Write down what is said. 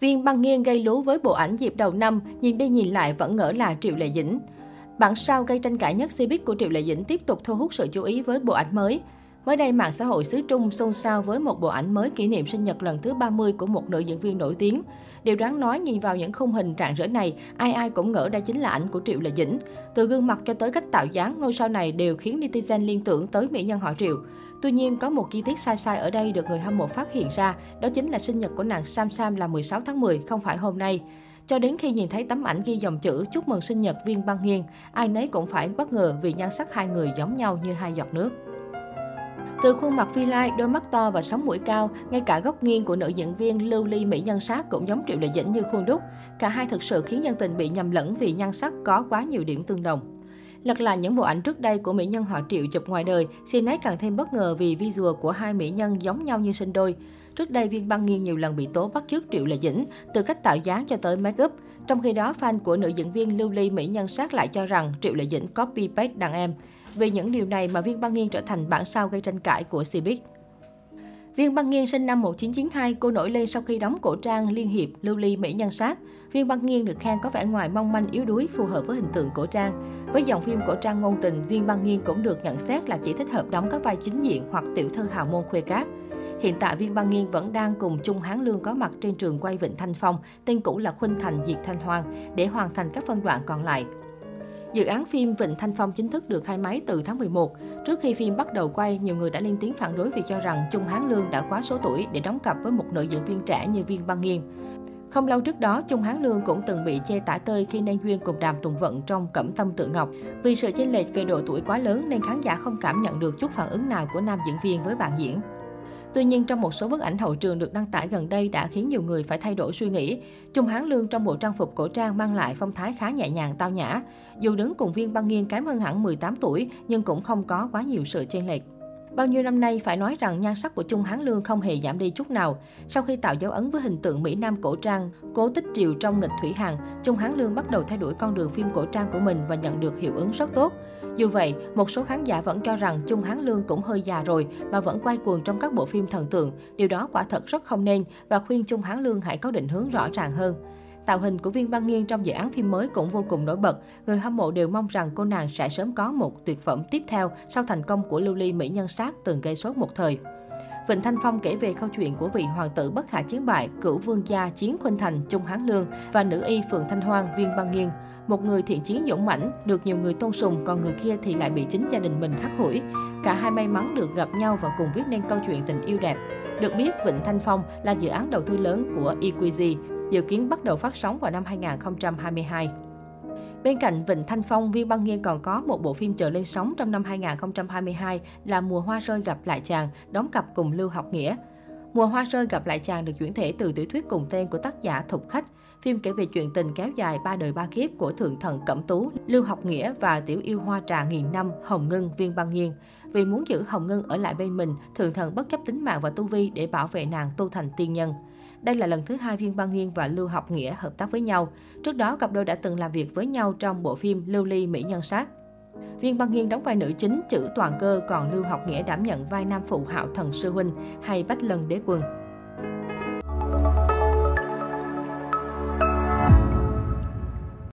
Viên băng nghiêng gây lú với bộ ảnh dịp đầu năm, nhìn đi nhìn lại vẫn ngỡ là Triệu Lệ Dĩnh. Bản sao gây tranh cãi nhất Cbiz của Triệu Lệ Dĩnh tiếp tục thu hút sự chú ý với bộ ảnh mới. Mới đây, mạng xã hội xứ Trung xôn xao với một bộ ảnh mới kỷ niệm sinh nhật lần thứ 30 của một nữ diễn viên nổi tiếng. Điều đáng nói nhìn vào những khung hình rạng rỡ này, ai ai cũng ngỡ đây chính là ảnh của Triệu Lệ Dĩnh. Từ gương mặt cho tới cách tạo dáng, ngôi sao này đều khiến netizen liên tưởng tới mỹ nhân họ Triệu. Tuy nhiên, có một chi tiết sai sai ở đây được người hâm mộ phát hiện ra, đó chính là sinh nhật của nàng Sam Sam là 16 tháng 10, không phải hôm nay. Cho đến khi nhìn thấy tấm ảnh ghi dòng chữ chúc mừng sinh nhật viên băng nghiêng, ai nấy cũng phải bất ngờ vì nhan sắc hai người giống nhau như hai giọt nước. Từ khuôn mặt phi lai, đôi mắt to và sóng mũi cao, ngay cả góc nghiêng của nữ diễn viên Lưu Ly Mỹ Nhân Sát cũng giống Triệu Lệ Dĩnh như khuôn đúc. Cả hai thực sự khiến nhân tình bị nhầm lẫn vì nhan sắc có quá nhiều điểm tương đồng. Lật lại những bộ ảnh trước đây của mỹ nhân họ Triệu chụp ngoài đời, xin ấy càng thêm bất ngờ vì visual của hai mỹ nhân giống nhau như sinh đôi. Trước đây, Viên Băng Nghiên nhiều lần bị tố bắt chước Triệu Lệ Dĩnh, từ cách tạo dáng cho tới make up. Trong khi đó, fan của nữ diễn viên Lưu Ly Mỹ Nhân Sát lại cho rằng Triệu Lệ Dĩnh copy paste đàn em. Vì những điều này mà Viên Băng Nghiên trở thành bản sao gây tranh cãi của Cbiz. Viên Băng Nghiên sinh năm 1992, cô nổi lên sau khi đóng cổ trang Liên Hiệp, Lưu Ly Mỹ Nhân Sát. Viên Băng Nghiên được khen có vẻ ngoài mong manh yếu đuối, phù hợp với hình tượng cổ trang. Với dòng phim cổ trang ngôn tình, Viên Băng Nghiên cũng được nhận xét là chỉ thích hợp đóng các vai chính diện hoặc tiểu thư hào môn khuê cát. Hiện tại, Viên Băng Nghiên vẫn đang cùng Trung Hán Lương có mặt trên trường quay Vịnh Thanh Phong, tên cũ là Khuynh Thành Diệt Thanh Hoang, để hoàn thành các phân đoạn còn lại. Dự án phim Vịnh Thanh Phong chính thức được khai máy từ tháng 11. Trước khi phim bắt đầu quay, nhiều người đã lên tiếng phản đối vì cho rằng Trung Hán Lương đã quá số tuổi để đóng cặp với một nữ diễn viên trẻ như Viên Băng Nghiên. Không lâu trước đó, Trung Hán Lương cũng từng bị chê tả tơi khi nên duyên cùng Đàm Tùng Vận trong Cẩm Tâm Tự Ngọc. Vì sự chênh lệch về độ tuổi quá lớn nên khán giả không cảm nhận được chút phản ứng nào của nam diễn viên với bạn diễn. Tuy nhiên, trong một số bức ảnh hậu trường được đăng tải gần đây đã khiến nhiều người phải thay đổi suy nghĩ. Trung Hán Lương trong bộ trang phục cổ trang mang lại phong thái khá nhẹ nhàng, tao nhã. Dù đứng cùng viên băng nghiên kém hơn hẳn 18 tuổi, nhưng cũng không có quá nhiều sự chênh lệch. Bao nhiêu năm nay phải nói rằng nhan sắc của Trung Hán Lương không hề giảm đi chút nào. Sau khi tạo dấu ấn với hình tượng Mỹ Nam cổ trang, cố tích triều trong nghịch thủy hàng, Trung Hán Lương bắt đầu thay đổi con đường phim cổ trang của mình và nhận được hiệu ứng rất tốt. Dù vậy, một số khán giả vẫn cho rằng Trung Hán Lương cũng hơi già rồi mà vẫn quay cuồng trong các bộ phim thần tượng. Điều đó quả thật rất không nên và khuyên Trung Hán Lương hãy có định hướng rõ ràng hơn. Tạo hình của Viên Băng Nghiên trong dự án phim mới cũng vô cùng nổi bật. Người hâm mộ đều mong rằng cô nàng sẽ sớm có một tuyệt phẩm tiếp theo sau thành công của Lưu Ly Mỹ Nhân Sát từng gây sốt một thời. Vịnh Thanh Phong kể về câu chuyện của vị hoàng tử bất khả chiến bại, cửu vương gia Chiến Khuynh Thành, Trung Hán Lương và nữ y Phượng Thanh Hoang, Viên Băng Nghiên. Một người thiện chiến dũng mãnh, được nhiều người tôn sùng, còn người kia thì lại bị chính gia đình mình hắt hủi. Cả hai may mắn được gặp nhau và cùng viết nên câu chuyện tình yêu đẹp. Được biết, Vịnh Thanh Phong là dự án đầu tư lớn của EQG, dự kiến bắt đầu phát sóng vào năm 2022. Bên cạnh Vịnh Thanh Phong, Viên Băng Nghiên còn có một bộ phim chờ lên sóng trong năm 2022 là Mùa Hoa Rơi Gặp Lại Chàng, đóng cặp cùng Lưu Học Nghĩa. Mùa Hoa Rơi Gặp Lại Chàng được chuyển thể từ tiểu thuyết cùng tên của tác giả Thục Khách. Phim kể về chuyện tình kéo dài ba đời ba kiếp của thượng thần Cẩm Tú, Lưu Học Nghĩa và tiểu yêu hoa trà nghìn năm Hồng Ngân Viên Băng Nghiên. Vì muốn giữ Hồng Ngân ở lại bên mình, thượng thần bất chấp tính mạng và tu vi để bảo vệ nàng tu thành tiên nhân. Đây là lần thứ hai Viên Băng Nghiên và Lưu Học Nghĩa hợp tác với nhau. Trước đó, cặp đôi đã từng làm việc với nhau trong bộ phim Lưu Ly Mỹ Nhân Sát. Viên Băng Nghiên đóng vai nữ chính chữ toàn cơ, còn Lưu Học Nghĩa đảm nhận vai nam phụ hạo thần sư huynh hay Bách Lân Đế Quân.